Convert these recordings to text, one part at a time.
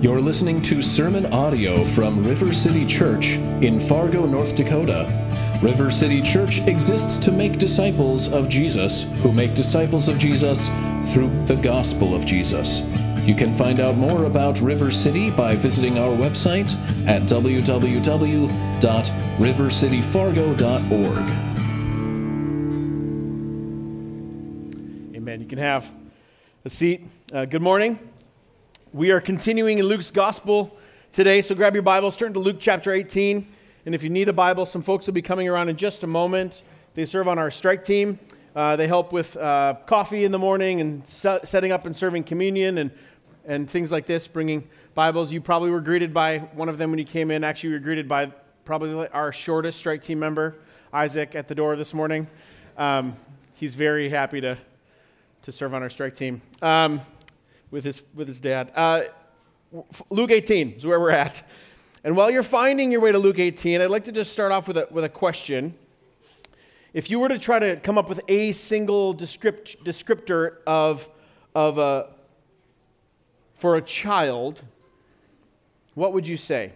You're listening to sermon audio from River City Church in Fargo, North Dakota. River City Church exists to make disciples of Jesus who make disciples of Jesus through the gospel of Jesus. You can find out more about River City by visiting our website at www.rivercityfargo.org. Amen. You can have a seat. Uh, good morning. We are continuing in Luke's gospel today, so grab your Bibles, turn to Luke chapter 18. And if you need a Bible, some folks will be coming around in just a moment. They serve on our strike team. Uh, they help with uh, coffee in the morning and set, setting up and serving communion and, and things like this, bringing Bibles. You probably were greeted by one of them when you came in. Actually, you were greeted by probably our shortest strike team member, Isaac, at the door this morning. Um, he's very happy to, to serve on our strike team. Um, with his, with his dad. Uh, Luke 18 is where we're at. And while you're finding your way to Luke 18, I'd like to just start off with a, with a question. If you were to try to come up with a single descript, descriptor of, of a, for a child, what would you say?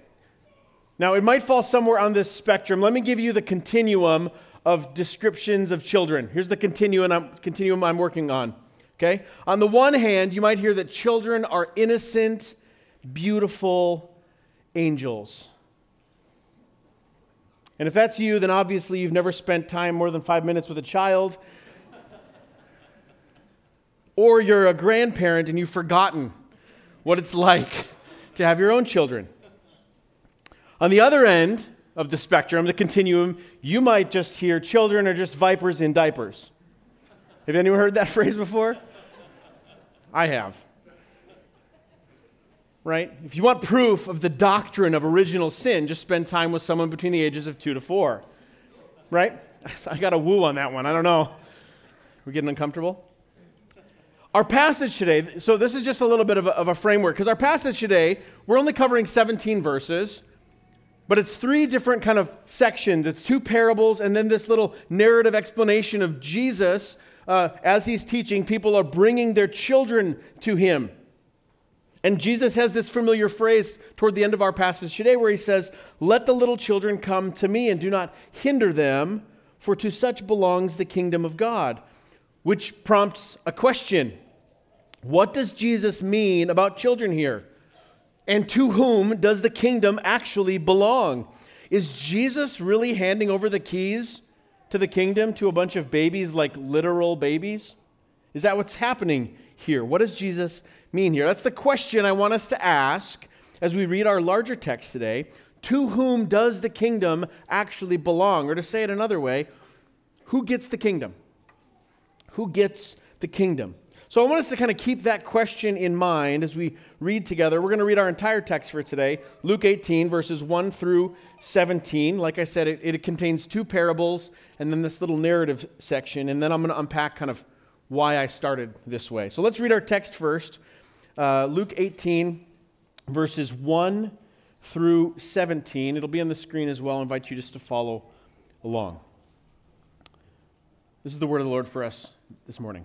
Now, it might fall somewhere on this spectrum. Let me give you the continuum of descriptions of children. Here's the continuum I'm, continuum I'm working on. Okay? On the one hand, you might hear that children are innocent, beautiful angels. And if that's you, then obviously you've never spent time more than five minutes with a child. or you're a grandparent and you've forgotten what it's like to have your own children. On the other end of the spectrum, the continuum, you might just hear children are just vipers in diapers. Have anyone heard that phrase before? I have. Right? If you want proof of the doctrine of original sin, just spend time with someone between the ages of two to four. Right? I got a woo on that one. I don't know. We're getting uncomfortable? Our passage today, so this is just a little bit of a, of a framework, because our passage today, we're only covering 17 verses, but it's three different kind of sections. It's two parables, and then this little narrative explanation of Jesus uh, as he's teaching, people are bringing their children to him. And Jesus has this familiar phrase toward the end of our passage today where he says, Let the little children come to me and do not hinder them, for to such belongs the kingdom of God. Which prompts a question What does Jesus mean about children here? And to whom does the kingdom actually belong? Is Jesus really handing over the keys to the kingdom to a bunch of babies, like literal babies? Is that what's happening here? What does Jesus mean here? That's the question I want us to ask as we read our larger text today. To whom does the kingdom actually belong? Or to say it another way, who gets the kingdom? Who gets the kingdom? So I want us to kind of keep that question in mind as we read together. We're going to read our entire text for today Luke 18, verses 1 through 17. Like I said, it, it contains two parables and then this little narrative section. And then I'm going to unpack kind of why I started this way. So let's read our text first uh, Luke 18, verses 1 through 17. It'll be on the screen as well. I invite you just to follow along. This is the word of the Lord for us this morning.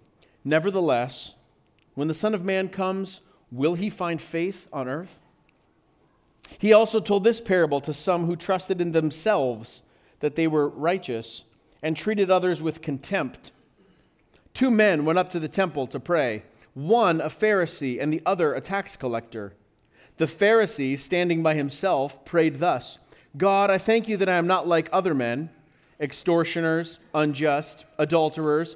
Nevertheless, when the Son of Man comes, will he find faith on earth? He also told this parable to some who trusted in themselves that they were righteous and treated others with contempt. Two men went up to the temple to pray, one a Pharisee and the other a tax collector. The Pharisee, standing by himself, prayed thus God, I thank you that I am not like other men, extortioners, unjust, adulterers,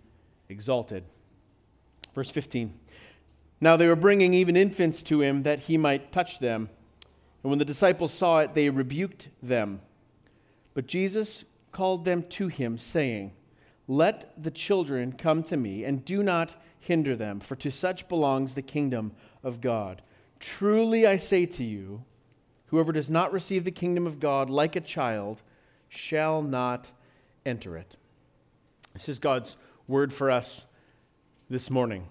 exalted. Verse 15. Now they were bringing even infants to him that he might touch them. And when the disciples saw it, they rebuked them. But Jesus called them to him, saying, Let the children come to me, and do not hinder them, for to such belongs the kingdom of God. Truly I say to you, whoever does not receive the kingdom of God like a child shall not enter it. This is God's word for us this morning.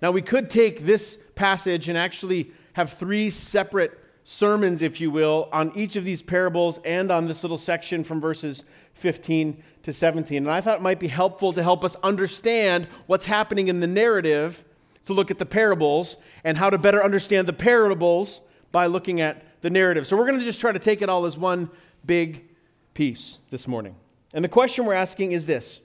Now, we could take this passage and actually have three separate sermons, if you will, on each of these parables and on this little section from verses 15 to 17. And I thought it might be helpful to help us understand what's happening in the narrative to look at the parables and how to better understand the parables by looking at the narrative. So we're going to just try to take it all as one big piece this morning. And the question we're asking is this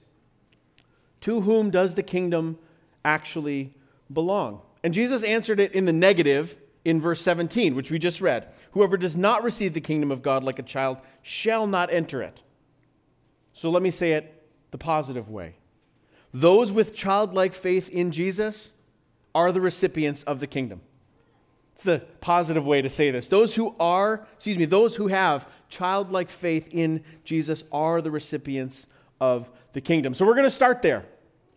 To whom does the kingdom actually belong? And Jesus answered it in the negative in verse 17, which we just read. Whoever does not receive the kingdom of God like a child shall not enter it. So let me say it the positive way. Those with childlike faith in Jesus are the recipients of the kingdom. It's the positive way to say this. Those who are, excuse me, those who have childlike faith in Jesus are the recipients of the kingdom. So we're going to start there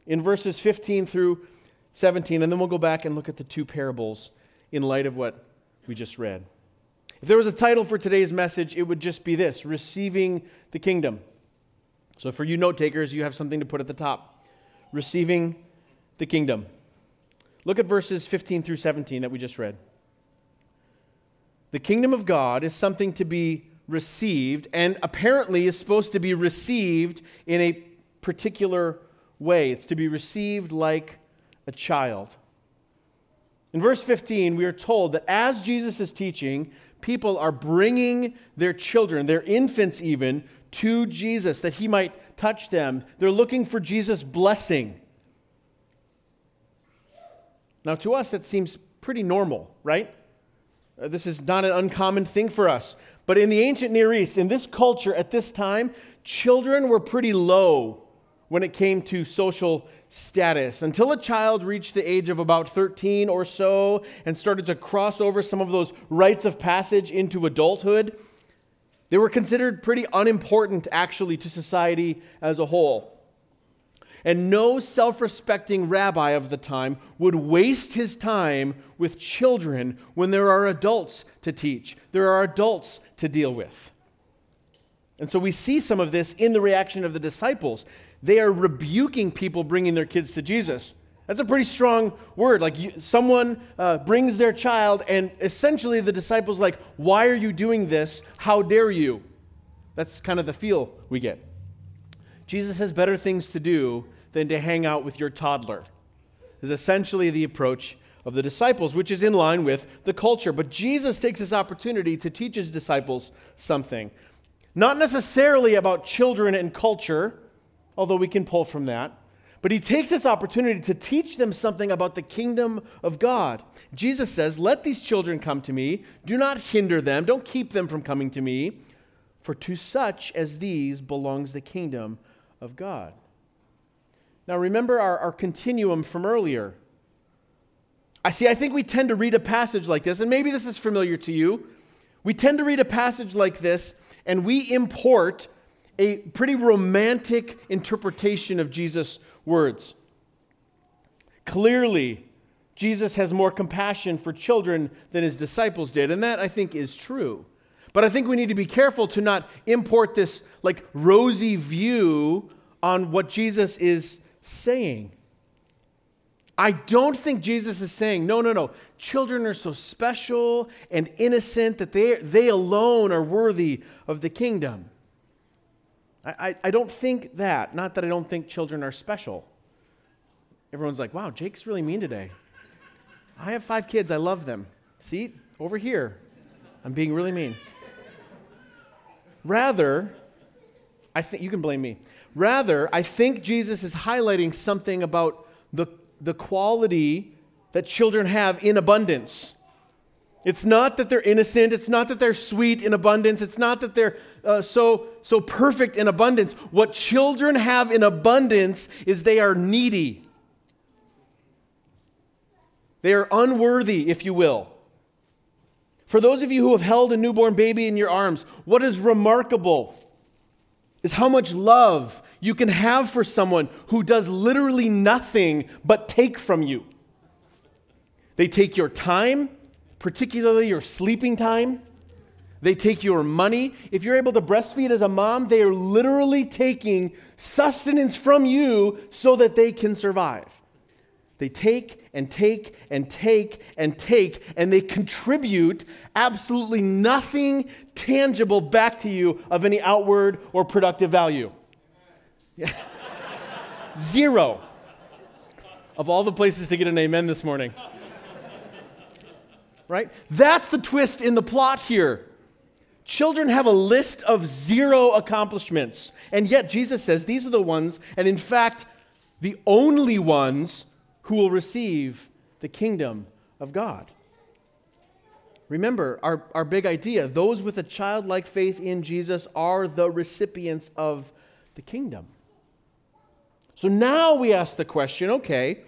in verses 15 through 17, and then we'll go back and look at the two parables in light of what we just read. If there was a title for today's message, it would just be this Receiving the Kingdom. So for you note takers, you have something to put at the top Receiving the Kingdom. Look at verses 15 through 17 that we just read. The kingdom of God is something to be received, and apparently is supposed to be received in a particular way. It's to be received like a child. In verse 15, we are told that as Jesus is teaching, people are bringing their children, their infants even, to Jesus that he might touch them. They're looking for Jesus' blessing. Now, to us, that seems pretty normal, right? Uh, this is not an uncommon thing for us. But in the ancient Near East, in this culture at this time, children were pretty low when it came to social status. Until a child reached the age of about 13 or so and started to cross over some of those rites of passage into adulthood, they were considered pretty unimportant actually to society as a whole. And no self respecting rabbi of the time would waste his time with children when there are adults to teach, there are adults to deal with. And so we see some of this in the reaction of the disciples they are rebuking people bringing their kids to Jesus. That's a pretty strong word. Like you, someone uh, brings their child, and essentially the disciples like, "Why are you doing this? How dare you?" That's kind of the feel we get. Jesus has better things to do than to hang out with your toddler. Is essentially the approach of the disciples, which is in line with the culture. But Jesus takes this opportunity to teach his disciples something, not necessarily about children and culture although we can pull from that. But he takes this opportunity to teach them something about the kingdom of God. Jesus says, Let these children come to me. Do not hinder them. Don't keep them from coming to me. For to such as these belongs the kingdom of God. Now, remember our, our continuum from earlier. I see, I think we tend to read a passage like this, and maybe this is familiar to you. We tend to read a passage like this, and we import a pretty romantic interpretation of Jesus' words. Clearly, Jesus has more compassion for children than his disciples did, and that I think is true. But I think we need to be careful to not import this like rosy view on what Jesus is saying. I don't think Jesus is saying, no, no, no. Children are so special and innocent that they, they alone are worthy of the kingdom. I, I, I don't think that. Not that I don't think children are special. Everyone's like, wow, Jake's really mean today. I have five kids. I love them. See, over here, I'm being really mean. Rather, I think you can blame me. Rather, I think Jesus is highlighting something about the, the quality that children have in abundance. It's not that they're innocent. It's not that they're sweet in abundance. It's not that they're uh, so, so perfect in abundance. What children have in abundance is they are needy. They are unworthy, if you will. For those of you who have held a newborn baby in your arms, what is remarkable is how much love you can have for someone who does literally nothing but take from you. They take your time, particularly your sleeping time. They take your money. If you're able to breastfeed as a mom, they are literally taking sustenance from you so that they can survive. They take and take and take and take, and they contribute absolutely nothing tangible back to you of any outward or productive value. Zero. Of all the places to get an amen this morning. Right? That's the twist in the plot here. Children have a list of zero accomplishments, and yet Jesus says these are the ones, and in fact, the only ones who will receive the kingdom of God. Remember our, our big idea those with a childlike faith in Jesus are the recipients of the kingdom. So now we ask the question okay,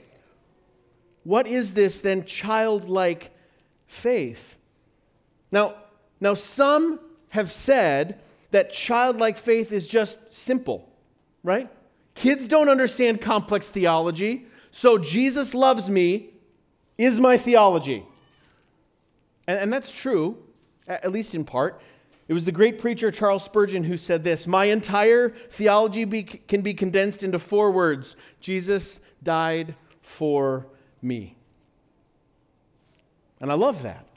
what is this then childlike faith? Now, now some have said that childlike faith is just simple, right? Kids don't understand complex theology. So Jesus loves me is my theology. And, and that's true, at least in part. It was the great preacher Charles Spurgeon who said this My entire theology be, can be condensed into four words Jesus died for me. And I love that.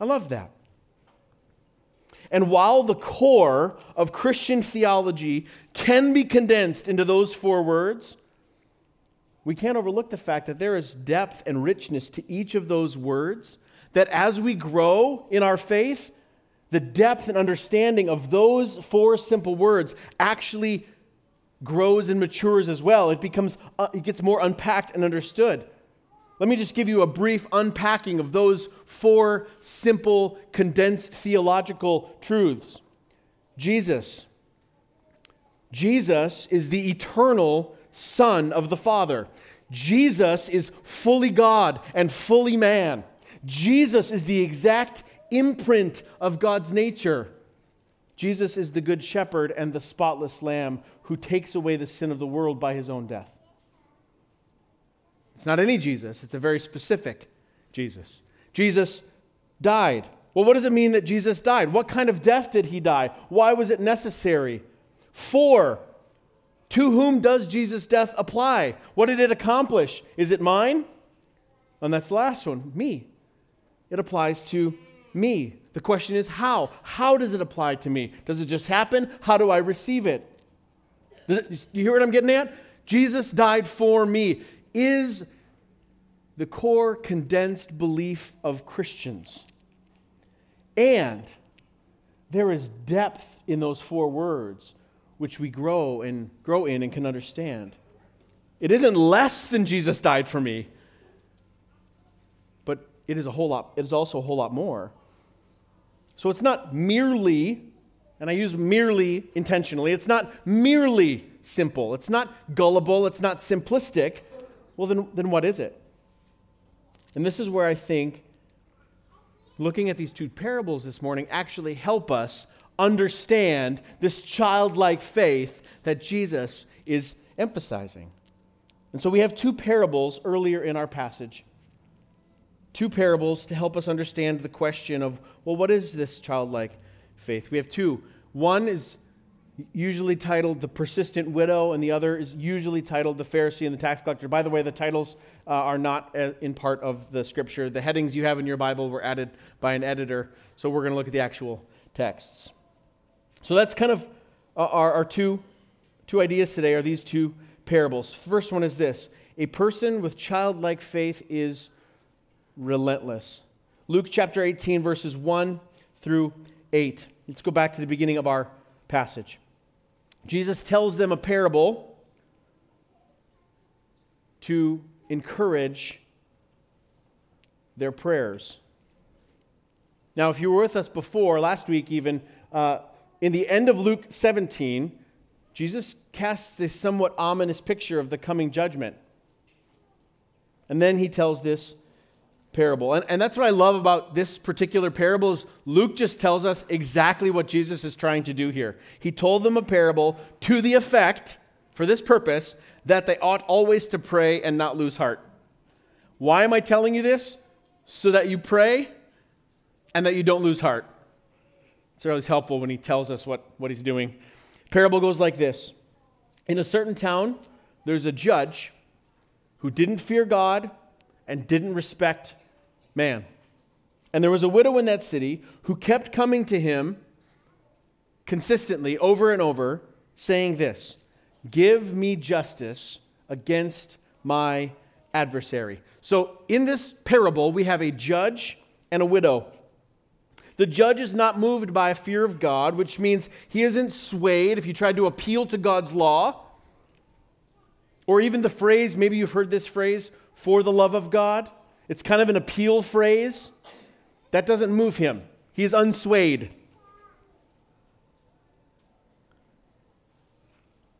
I love that. And while the core of Christian theology can be condensed into those four words, we can't overlook the fact that there is depth and richness to each of those words, that as we grow in our faith, the depth and understanding of those four simple words actually grows and matures as well. It becomes uh, it gets more unpacked and understood. Let me just give you a brief unpacking of those four simple condensed theological truths. Jesus Jesus is the eternal Son of the Father. Jesus is fully God and fully man. Jesus is the exact imprint of God's nature. Jesus is the good shepherd and the spotless lamb who takes away the sin of the world by his own death. It's not any Jesus, it's a very specific Jesus. Jesus died. Well, what does it mean that Jesus died? What kind of death did he die? Why was it necessary? For to whom does Jesus' death apply? What did it accomplish? Is it mine? And that's the last one me. It applies to me. The question is how? How does it apply to me? Does it just happen? How do I receive it? Do you hear what I'm getting at? Jesus died for me is the core condensed belief of Christians. And there is depth in those four words which we grow and grow in and can understand. It isn't less than Jesus died for me, but it is a whole lot, it is also a whole lot more. So it's not merely, and I use merely intentionally, it's not merely simple. It's not gullible, it's not simplistic. Well, then, then what is it? And this is where I think looking at these two parables this morning actually help us understand this childlike faith that Jesus is emphasizing. And so we have two parables earlier in our passage. Two parables to help us understand the question of, well, what is this childlike faith? We have two. One is usually titled The Persistent Widow, and the other is usually titled The Pharisee and the Tax Collector. By the way, the titles uh, are not uh, in part of the scripture. The headings you have in your Bible were added by an editor, so we're going to look at the actual texts. So that's kind of uh, our, our two, two ideas today are these two parables. First one is this a person with childlike faith is relentless. Luke chapter 18, verses 1 through 8. Let's go back to the beginning of our passage. Jesus tells them a parable to encourage their prayers. Now, if you were with us before, last week even, uh, in the end of Luke 17, Jesus casts a somewhat ominous picture of the coming judgment. And then he tells this parable. And, and that's what I love about this particular parable is Luke just tells us exactly what Jesus is trying to do here. He told them a parable to the effect, for this purpose, that they ought always to pray and not lose heart. Why am I telling you this? So that you pray and that you don't lose heart. It's always helpful when he tells us what, what he's doing. Parable goes like this In a certain town, there's a judge who didn't fear God and didn't respect man. And there was a widow in that city who kept coming to him consistently over and over, saying this Give me justice against my adversary. So in this parable, we have a judge and a widow. The judge is not moved by a fear of God, which means he isn't swayed if you tried to appeal to God's law. Or even the phrase, maybe you've heard this phrase, for the love of God. It's kind of an appeal phrase. That doesn't move him. He's unswayed.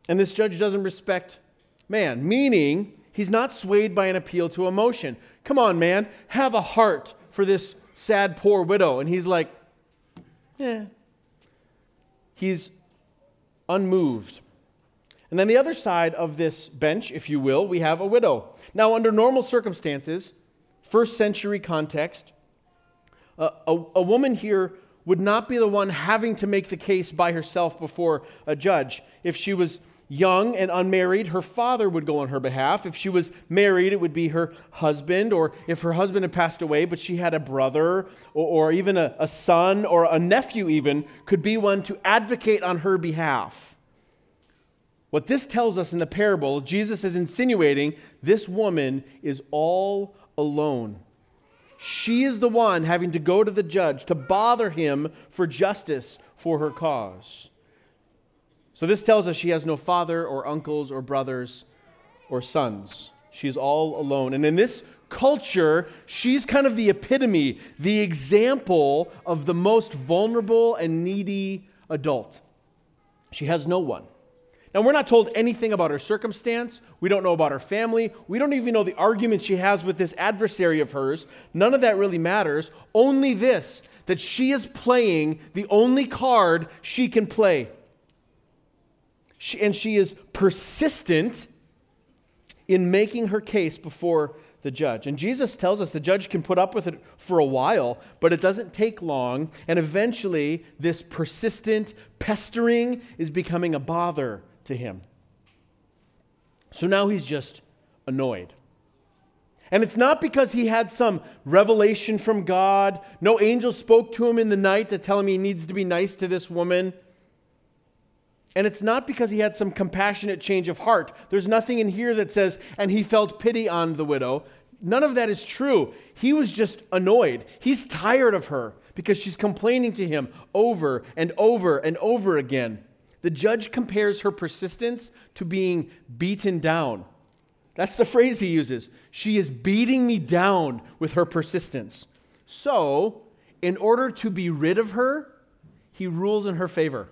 And this judge doesn't respect man, meaning he's not swayed by an appeal to emotion. Come on, man, have a heart for this sad, poor widow. And he's like, eh. He's unmoved. And then the other side of this bench, if you will, we have a widow. Now, under normal circumstances, first century context, a, a woman here would not be the one having to make the case by herself before a judge. If she was young and unmarried, her father would go on her behalf. If she was married, it would be her husband. Or if her husband had passed away, but she had a brother or, or even a, a son or a nephew, even, could be one to advocate on her behalf. What this tells us in the parable, Jesus is insinuating this woman is all alone. She is the one having to go to the judge to bother him for justice for her cause. So this tells us she has no father or uncles or brothers or sons. She's all alone. And in this culture, she's kind of the epitome, the example of the most vulnerable and needy adult. She has no one. Now, we're not told anything about her circumstance. We don't know about her family. We don't even know the argument she has with this adversary of hers. None of that really matters. Only this that she is playing the only card she can play. She, and she is persistent in making her case before the judge. And Jesus tells us the judge can put up with it for a while, but it doesn't take long. And eventually, this persistent pestering is becoming a bother to him. So now he's just annoyed. And it's not because he had some revelation from God. No angel spoke to him in the night to tell him he needs to be nice to this woman. And it's not because he had some compassionate change of heart. There's nothing in here that says, and he felt pity on the widow. None of that is true. He was just annoyed. He's tired of her because she's complaining to him over and over and over again. The judge compares her persistence to being beaten down. That's the phrase he uses. She is beating me down with her persistence. So, in order to be rid of her, he rules in her favor.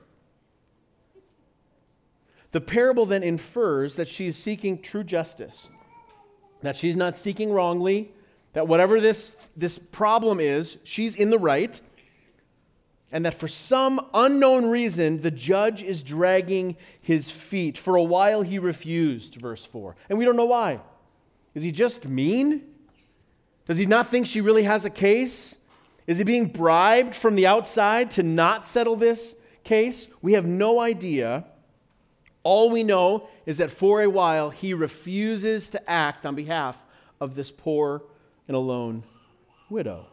The parable then infers that she is seeking true justice, that she's not seeking wrongly, that whatever this, this problem is, she's in the right, and that for some unknown reason, the judge is dragging his feet. For a while, he refused, verse 4. And we don't know why. Is he just mean? Does he not think she really has a case? Is he being bribed from the outside to not settle this case? We have no idea. All we know is that for a while he refuses to act on behalf of this poor and alone widow.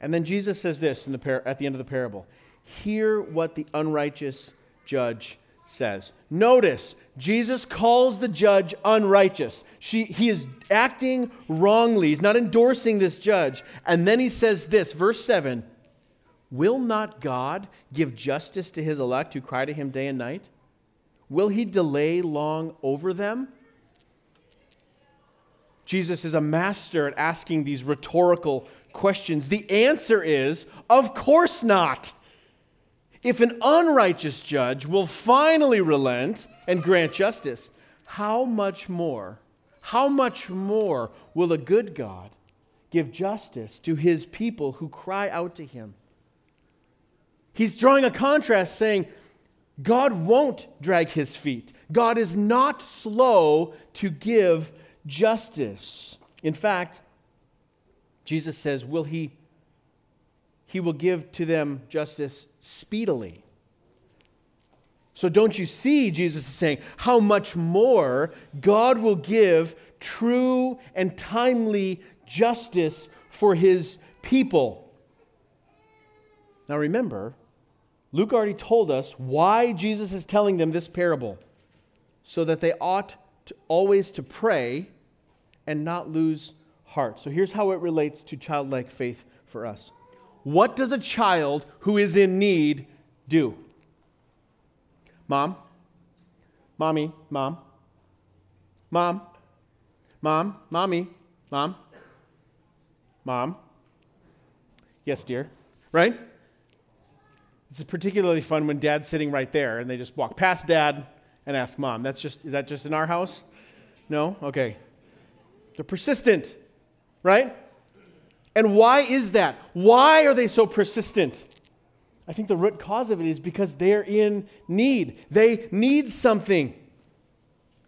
And then Jesus says this in the par- at the end of the parable Hear what the unrighteous judge says. Notice, Jesus calls the judge unrighteous. She, he is acting wrongly. He's not endorsing this judge. And then he says this, verse 7 Will not God give justice to his elect who cry to him day and night? Will he delay long over them? Jesus is a master at asking these rhetorical questions. The answer is, of course not. If an unrighteous judge will finally relent and grant justice, how much more, how much more will a good God give justice to his people who cry out to him? He's drawing a contrast saying, God won't drag his feet. God is not slow to give justice. In fact, Jesus says, Will he he will give to them justice speedily. So, don't you see, Jesus is saying, how much more God will give true and timely justice for his people? Now, remember, Luke already told us why Jesus is telling them this parable so that they ought to always to pray and not lose heart. So here's how it relates to childlike faith for us. What does a child who is in need do? Mom? Mommy? Mom? Mom? Mom? Mommy? Mom? Mom? Yes, dear. Right? It's particularly fun when dad's sitting right there and they just walk past dad and ask mom. That's just is that just in our house? No? Okay. They're persistent, right? And why is that? Why are they so persistent? I think the root cause of it is because they're in need. They need something.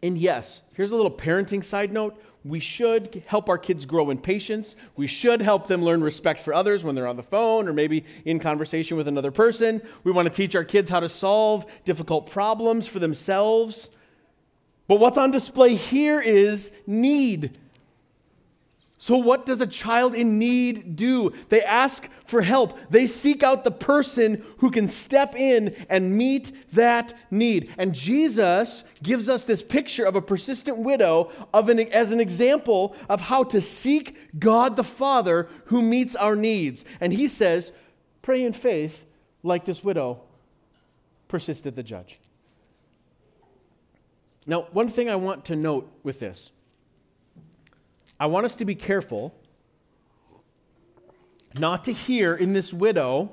And yes, here's a little parenting side note. We should help our kids grow in patience. We should help them learn respect for others when they're on the phone or maybe in conversation with another person. We want to teach our kids how to solve difficult problems for themselves. But what's on display here is need. So, what does a child in need do? They ask for help. They seek out the person who can step in and meet that need. And Jesus gives us this picture of a persistent widow of an, as an example of how to seek God the Father who meets our needs. And he says, Pray in faith like this widow persisted the judge. Now, one thing I want to note with this I want us to be careful not to hear in this widow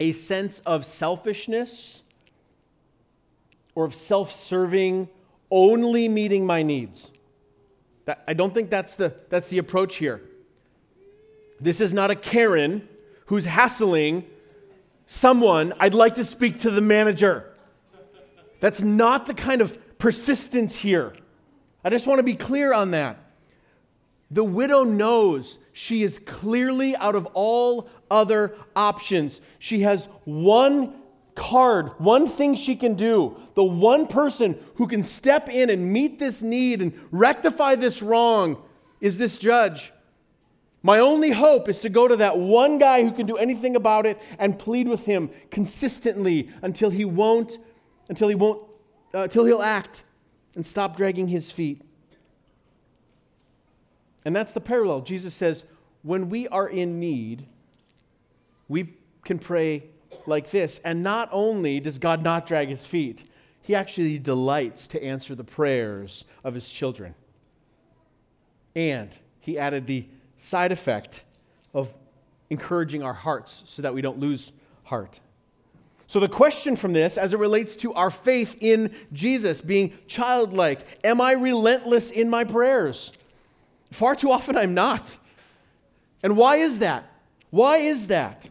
a sense of selfishness or of self serving, only meeting my needs. That, I don't think that's the, that's the approach here. This is not a Karen who's hassling someone, I'd like to speak to the manager. That's not the kind of persistence here. I just want to be clear on that. The widow knows she is clearly out of all other options. She has one card, one thing she can do. The one person who can step in and meet this need and rectify this wrong is this judge. My only hope is to go to that one guy who can do anything about it and plead with him consistently until he won't, until he won't, uh, until he'll act and stop dragging his feet. And that's the parallel. Jesus says, when we are in need, we can pray like this. And not only does God not drag his feet, he actually delights to answer the prayers of his children. And he added the side effect of encouraging our hearts so that we don't lose heart. So, the question from this, as it relates to our faith in Jesus, being childlike, am I relentless in my prayers? Far too often I'm not. And why is that? Why is that?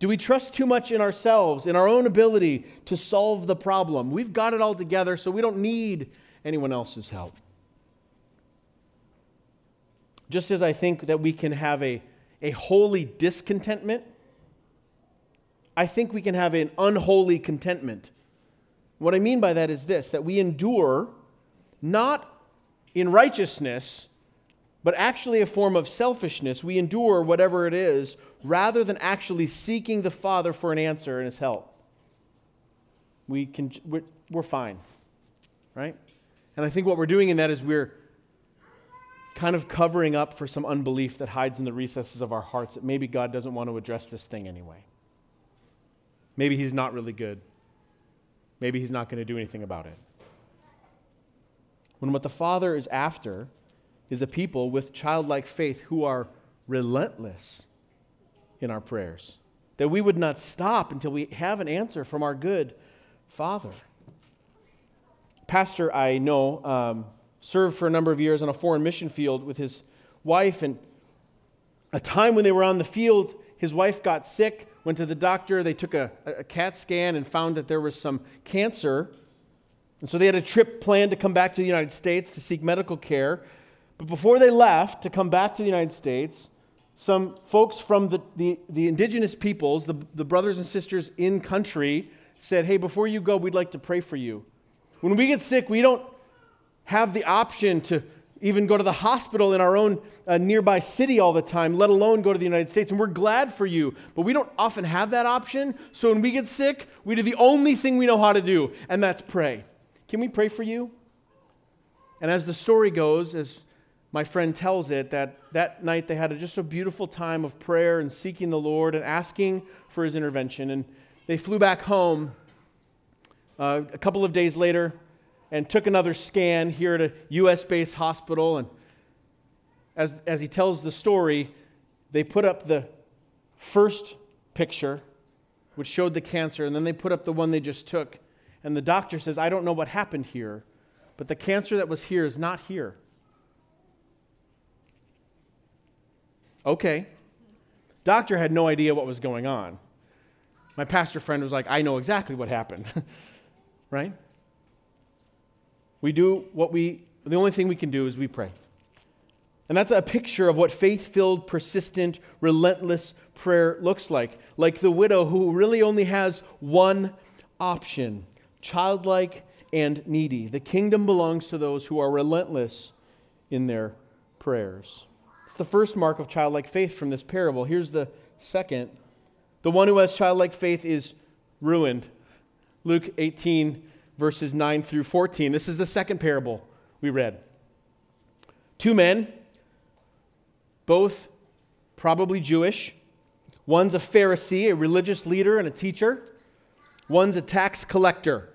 Do we trust too much in ourselves, in our own ability to solve the problem? We've got it all together, so we don't need anyone else's help. Just as I think that we can have a, a holy discontentment, I think we can have an unholy contentment What I mean by that is this that we endure not in righteousness, but actually a form of selfishness. We endure whatever it is rather than actually seeking the Father for an answer and his help. We can, we're, fine, right? And I think what we're doing in that is we're kind of covering up for some unbelief that hides in the recesses of our hearts that maybe God doesn't want to address this thing anyway. Maybe He's not really good. Maybe He's not going to do anything about it. When what the Father is after is a people with childlike faith who are relentless in our prayers, that we would not stop until we have an answer from our good Father. Pastor, I know, um, served for a number of years on a foreign mission field with his wife, and a time when they were on the field, his wife got sick, went to the doctor, they took a, a CAT scan and found that there was some cancer. And so they had a trip planned to come back to the United States to seek medical care. But before they left to come back to the United States, some folks from the, the, the indigenous peoples, the, the brothers and sisters in country, said, Hey, before you go, we'd like to pray for you. When we get sick, we don't have the option to even go to the hospital in our own uh, nearby city all the time, let alone go to the United States. And we're glad for you, but we don't often have that option. So when we get sick, we do the only thing we know how to do, and that's pray. Can we pray for you? And as the story goes, as my friend tells it, that that night they had just a beautiful time of prayer and seeking the Lord and asking for his intervention. And they flew back home uh, a couple of days later and took another scan here at a U.S. based hospital. And as, as he tells the story, they put up the first picture, which showed the cancer, and then they put up the one they just took. And the doctor says, I don't know what happened here, but the cancer that was here is not here. Okay. Doctor had no idea what was going on. My pastor friend was like, I know exactly what happened. right? We do what we, the only thing we can do is we pray. And that's a picture of what faith filled, persistent, relentless prayer looks like. Like the widow who really only has one option childlike and needy. The kingdom belongs to those who are relentless in their prayers. It's the first mark of childlike faith from this parable. Here's the second the one who has childlike faith is ruined. Luke 18, verses 9 through 14. This is the second parable we read. Two men, both probably Jewish. One's a Pharisee, a religious leader and a teacher. One's a tax collector.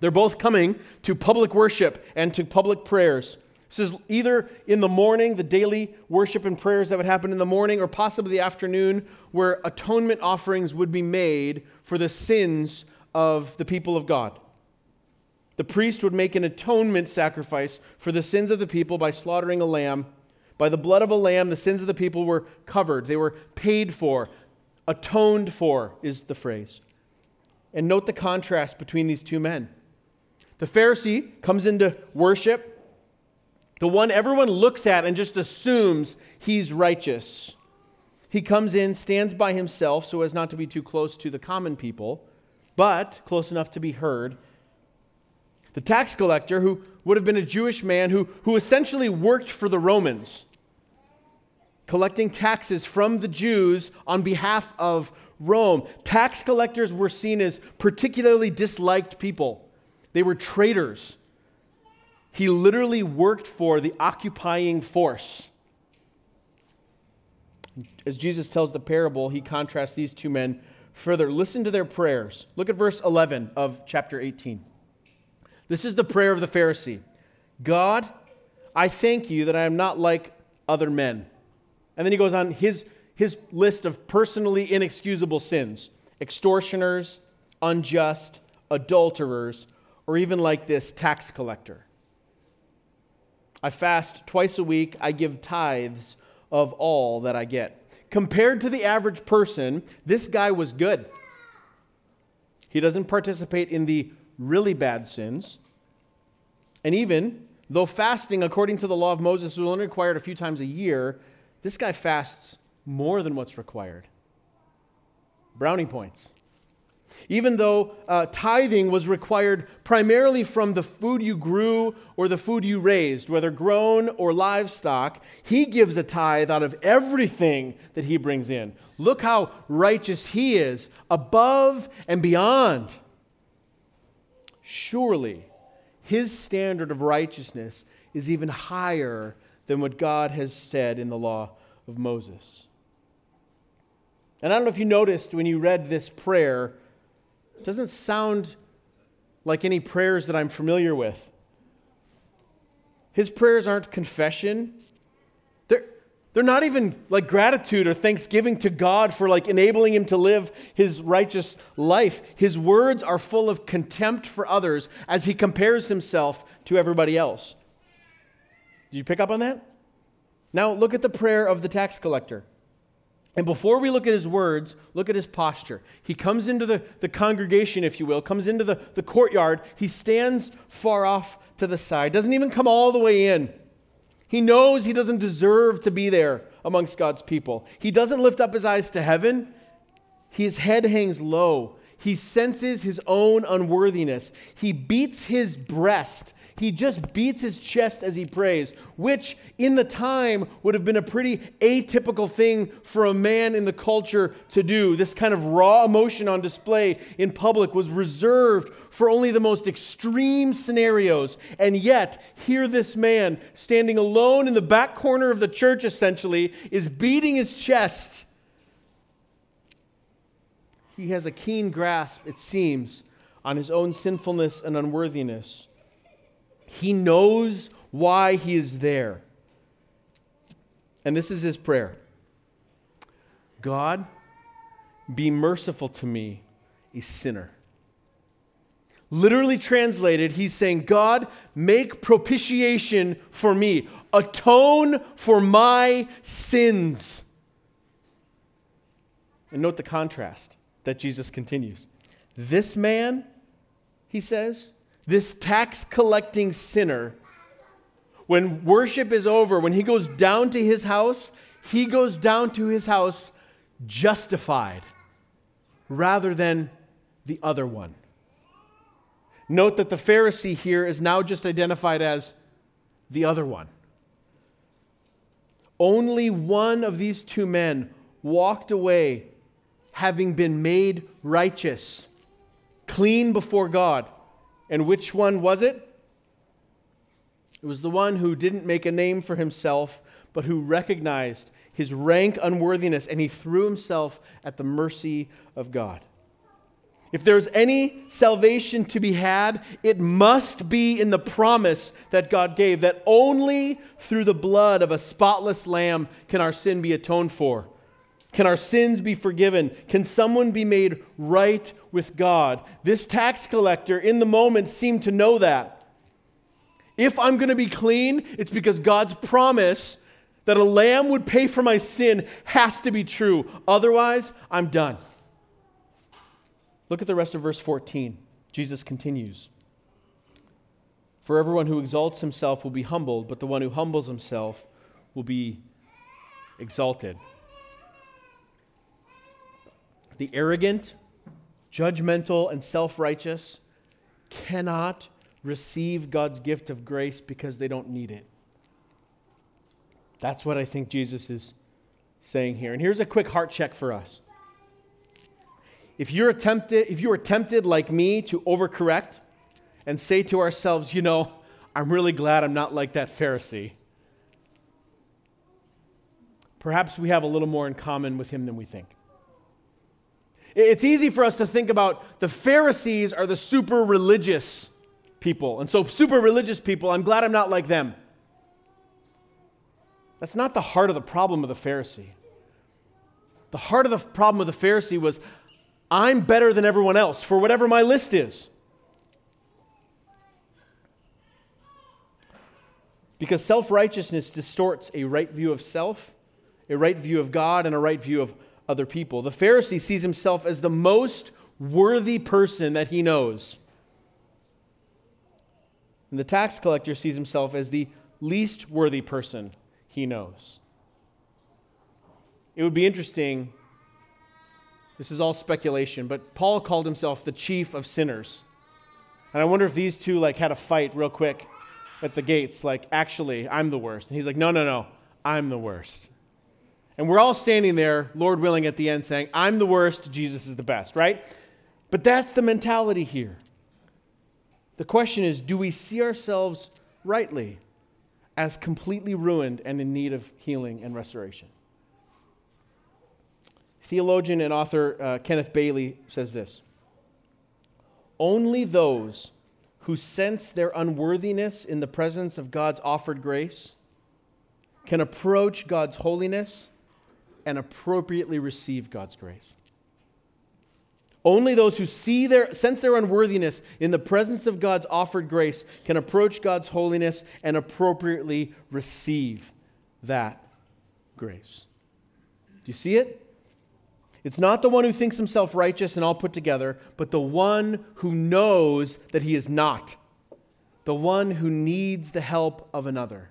They're both coming to public worship and to public prayers. Is either in the morning, the daily worship and prayers that would happen in the morning, or possibly the afternoon, where atonement offerings would be made for the sins of the people of God. The priest would make an atonement sacrifice for the sins of the people by slaughtering a lamb. By the blood of a lamb, the sins of the people were covered, they were paid for. Atoned for is the phrase. And note the contrast between these two men. The Pharisee comes into worship the one everyone looks at and just assumes he's righteous. He comes in, stands by himself so as not to be too close to the common people, but close enough to be heard. The tax collector, who would have been a Jewish man who, who essentially worked for the Romans, collecting taxes from the Jews on behalf of Rome. Tax collectors were seen as particularly disliked people, they were traitors. He literally worked for the occupying force. As Jesus tells the parable, he contrasts these two men further. Listen to their prayers. Look at verse 11 of chapter 18. This is the prayer of the Pharisee God, I thank you that I am not like other men. And then he goes on his, his list of personally inexcusable sins extortioners, unjust, adulterers, or even like this tax collector. I fast twice a week. I give tithes of all that I get. Compared to the average person, this guy was good. He doesn't participate in the really bad sins. And even though fasting, according to the law of Moses, was only required a few times a year, this guy fasts more than what's required. Browning points. Even though uh, tithing was required primarily from the food you grew or the food you raised, whether grown or livestock, he gives a tithe out of everything that he brings in. Look how righteous he is, above and beyond. Surely, his standard of righteousness is even higher than what God has said in the law of Moses. And I don't know if you noticed when you read this prayer doesn't sound like any prayers that I'm familiar with. His prayers aren't confession. They're, they're not even like gratitude or thanksgiving to God for like enabling him to live his righteous life. His words are full of contempt for others as he compares himself to everybody else. Did you pick up on that? Now look at the prayer of the tax collector. And before we look at his words, look at his posture. He comes into the, the congregation, if you will, comes into the, the courtyard. He stands far off to the side, doesn't even come all the way in. He knows he doesn't deserve to be there amongst God's people. He doesn't lift up his eyes to heaven, his head hangs low. He senses his own unworthiness. He beats his breast he just beats his chest as he prays, which in the time would have been a pretty atypical thing for a man in the culture to do. This kind of raw emotion on display in public was reserved for only the most extreme scenarios. And yet, here this man, standing alone in the back corner of the church essentially, is beating his chest. He has a keen grasp, it seems, on his own sinfulness and unworthiness. He knows why he is there. And this is his prayer God, be merciful to me, a sinner. Literally translated, he's saying, God, make propitiation for me, atone for my sins. And note the contrast that Jesus continues. This man, he says, this tax collecting sinner, when worship is over, when he goes down to his house, he goes down to his house justified rather than the other one. Note that the Pharisee here is now just identified as the other one. Only one of these two men walked away having been made righteous, clean before God. And which one was it? It was the one who didn't make a name for himself, but who recognized his rank unworthiness and he threw himself at the mercy of God. If there's any salvation to be had, it must be in the promise that God gave that only through the blood of a spotless lamb can our sin be atoned for. Can our sins be forgiven? Can someone be made right with God? This tax collector in the moment seemed to know that. If I'm going to be clean, it's because God's promise that a lamb would pay for my sin has to be true. Otherwise, I'm done. Look at the rest of verse 14. Jesus continues For everyone who exalts himself will be humbled, but the one who humbles himself will be exalted the arrogant, judgmental, and self righteous cannot receive God's gift of grace because they don't need it. That's what I think Jesus is saying here. And here's a quick heart check for us. If you're tempted, if you are tempted like me to overcorrect and say to ourselves, you know, I'm really glad I'm not like that Pharisee. Perhaps we have a little more in common with him than we think. It's easy for us to think about the Pharisees are the super religious people. And so, super religious people, I'm glad I'm not like them. That's not the heart of the problem of the Pharisee. The heart of the problem of the Pharisee was I'm better than everyone else for whatever my list is. Because self righteousness distorts a right view of self, a right view of God, and a right view of other people. The Pharisee sees himself as the most worthy person that he knows. And the tax collector sees himself as the least worthy person he knows. It would be interesting This is all speculation, but Paul called himself the chief of sinners. And I wonder if these two like had a fight real quick at the gates, like, actually, I'm the worst. And he's like, no, no, no, I'm the worst. And we're all standing there, Lord willing, at the end saying, I'm the worst, Jesus is the best, right? But that's the mentality here. The question is do we see ourselves rightly as completely ruined and in need of healing and restoration? Theologian and author uh, Kenneth Bailey says this Only those who sense their unworthiness in the presence of God's offered grace can approach God's holiness and appropriately receive God's grace. Only those who see their, sense their unworthiness in the presence of God's offered grace can approach God's holiness and appropriately receive that grace. Do you see it? It's not the one who thinks himself righteous and all put together, but the one who knows that he is not, the one who needs the help of another.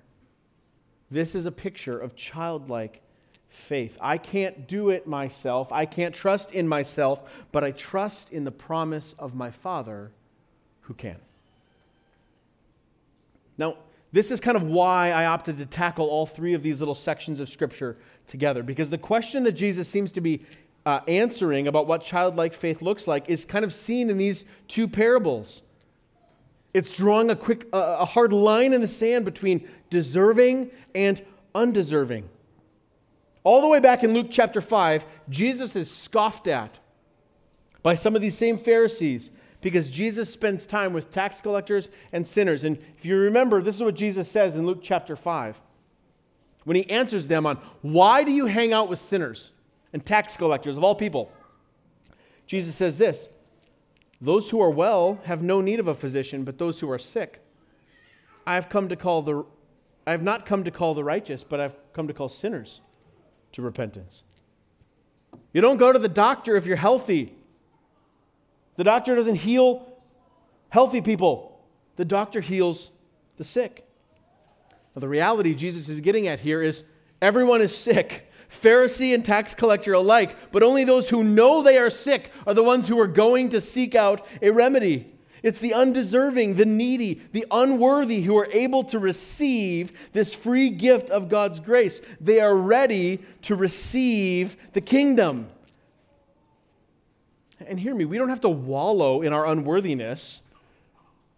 This is a picture of childlike faith. I can't do it myself. I can't trust in myself, but I trust in the promise of my Father who can. Now, this is kind of why I opted to tackle all three of these little sections of Scripture together, because the question that Jesus seems to be uh, answering about what childlike faith looks like is kind of seen in these two parables. It's drawing a quick, uh, a hard line in the sand between deserving and undeserving. All the way back in Luke chapter 5, Jesus is scoffed at by some of these same Pharisees because Jesus spends time with tax collectors and sinners. And if you remember, this is what Jesus says in Luke chapter 5 when he answers them on why do you hang out with sinners and tax collectors of all people? Jesus says this Those who are well have no need of a physician, but those who are sick. I have come to call the I have not come to call the righteous, but I've come to call sinners to repentance. You don't go to the doctor if you're healthy. The doctor doesn't heal healthy people, the doctor heals the sick. Now, the reality Jesus is getting at here is everyone is sick, Pharisee and tax collector alike, but only those who know they are sick are the ones who are going to seek out a remedy. It's the undeserving, the needy, the unworthy who are able to receive this free gift of God's grace. They are ready to receive the kingdom. And hear me, we don't have to wallow in our unworthiness.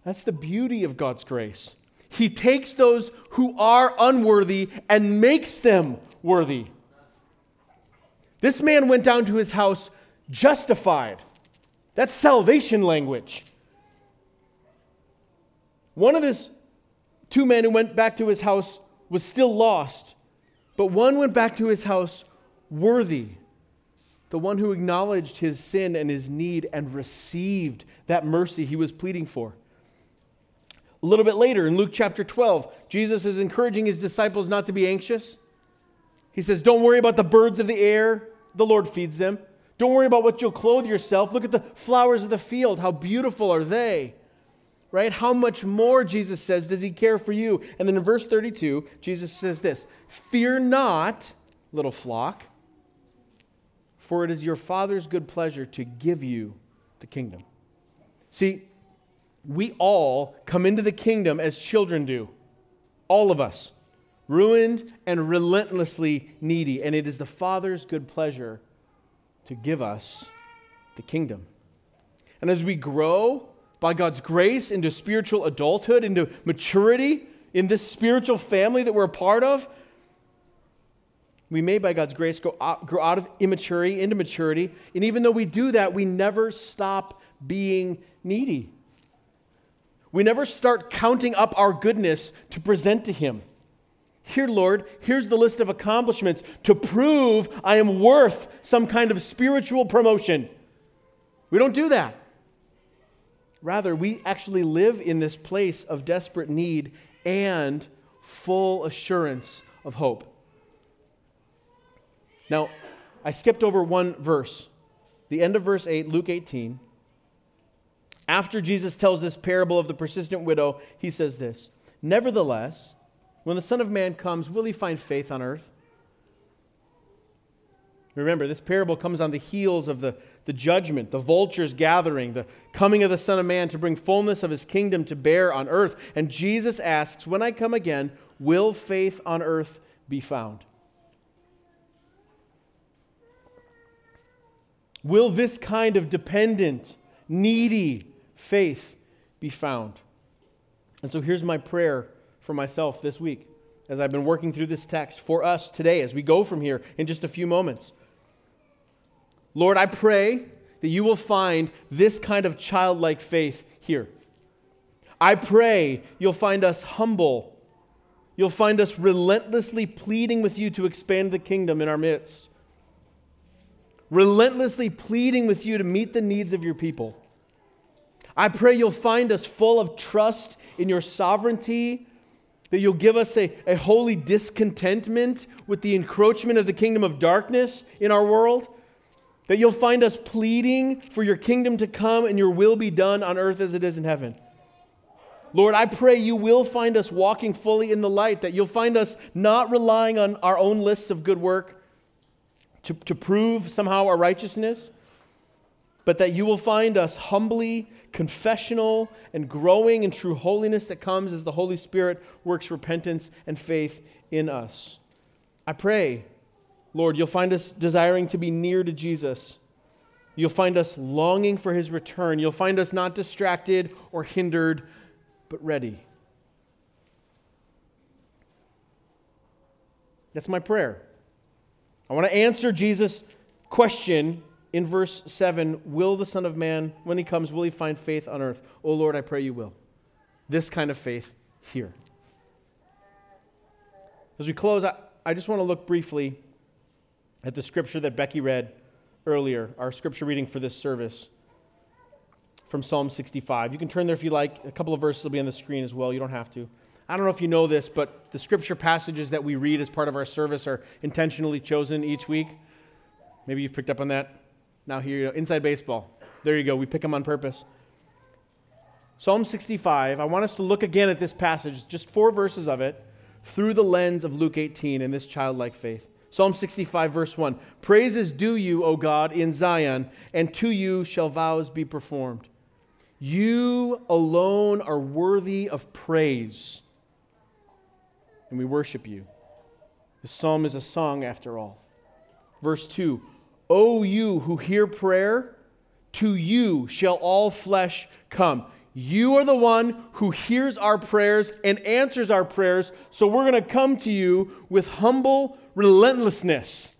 That's the beauty of God's grace. He takes those who are unworthy and makes them worthy. This man went down to his house justified. That's salvation language. One of his two men who went back to his house was still lost, but one went back to his house worthy. The one who acknowledged his sin and his need and received that mercy he was pleading for. A little bit later in Luke chapter 12, Jesus is encouraging his disciples not to be anxious. He says, Don't worry about the birds of the air, the Lord feeds them. Don't worry about what you'll clothe yourself. Look at the flowers of the field. How beautiful are they? Right? How much more, Jesus says, does he care for you? And then in verse 32, Jesus says this Fear not, little flock, for it is your Father's good pleasure to give you the kingdom. See, we all come into the kingdom as children do, all of us, ruined and relentlessly needy. And it is the Father's good pleasure to give us the kingdom. And as we grow by God's grace into spiritual adulthood, into maturity in this spiritual family that we're a part of, we may, by God's grace, grow out of immaturity into maturity. And even though we do that, we never stop being needy. We never start counting up our goodness to present to Him. Here, Lord, here's the list of accomplishments to prove I am worth some kind of spiritual promotion. We don't do that. Rather, we actually live in this place of desperate need and full assurance of hope. Now, I skipped over one verse, the end of verse 8, Luke 18. After Jesus tells this parable of the persistent widow, he says this Nevertheless, when the Son of Man comes, will he find faith on earth? Remember, this parable comes on the heels of the, the judgment, the vultures gathering, the coming of the Son of Man to bring fullness of his kingdom to bear on earth. And Jesus asks, When I come again, will faith on earth be found? Will this kind of dependent, needy faith be found? And so here's my prayer for myself this week as I've been working through this text for us today as we go from here in just a few moments. Lord, I pray that you will find this kind of childlike faith here. I pray you'll find us humble. You'll find us relentlessly pleading with you to expand the kingdom in our midst. Relentlessly pleading with you to meet the needs of your people. I pray you'll find us full of trust in your sovereignty, that you'll give us a, a holy discontentment with the encroachment of the kingdom of darkness in our world that you'll find us pleading for your kingdom to come and your will be done on earth as it is in heaven. Lord, I pray you will find us walking fully in the light, that you'll find us not relying on our own lists of good work to, to prove somehow our righteousness, but that you will find us humbly confessional and growing in true holiness that comes as the Holy Spirit works repentance and faith in us. I pray Lord, you'll find us desiring to be near to Jesus. You'll find us longing for his return. You'll find us not distracted or hindered, but ready. That's my prayer. I want to answer Jesus' question in verse 7 Will the Son of Man, when he comes, will he find faith on earth? Oh Lord, I pray you will. This kind of faith here. As we close, I, I just want to look briefly at the scripture that Becky read earlier, our scripture reading for this service from Psalm 65. You can turn there if you like. A couple of verses will be on the screen as well. You don't have to. I don't know if you know this, but the scripture passages that we read as part of our service are intentionally chosen each week. Maybe you've picked up on that. Now, here you go. Inside baseball. There you go. We pick them on purpose. Psalm 65, I want us to look again at this passage, just four verses of it, through the lens of Luke 18 and this childlike faith. Psalm 65, verse 1 Praises due you, O God, in Zion, and to you shall vows be performed. You alone are worthy of praise, and we worship you. The psalm is a song after all. Verse 2 O you who hear prayer, to you shall all flesh come. You are the one who hears our prayers and answers our prayers, so we're going to come to you with humble relentlessness.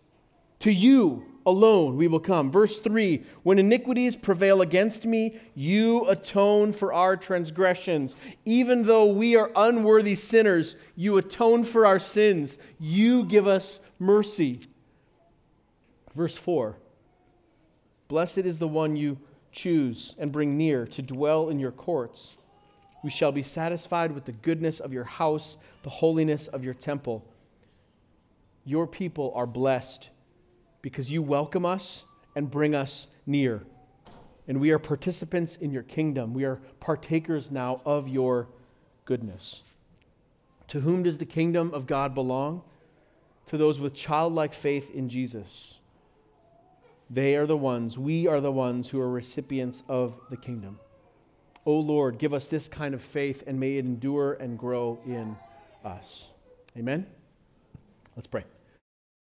To you alone we will come. Verse 3 When iniquities prevail against me, you atone for our transgressions. Even though we are unworthy sinners, you atone for our sins. You give us mercy. Verse 4 Blessed is the one you choose and bring near to dwell in your courts. We shall be satisfied with the goodness of your house, the holiness of your temple. Your people are blessed because you welcome us and bring us near. And we are participants in your kingdom. We are partakers now of your goodness. To whom does the kingdom of God belong? To those with childlike faith in Jesus. They are the ones, we are the ones who are recipients of the kingdom. O oh Lord, give us this kind of faith and may it endure and grow in us. Amen. Let's pray.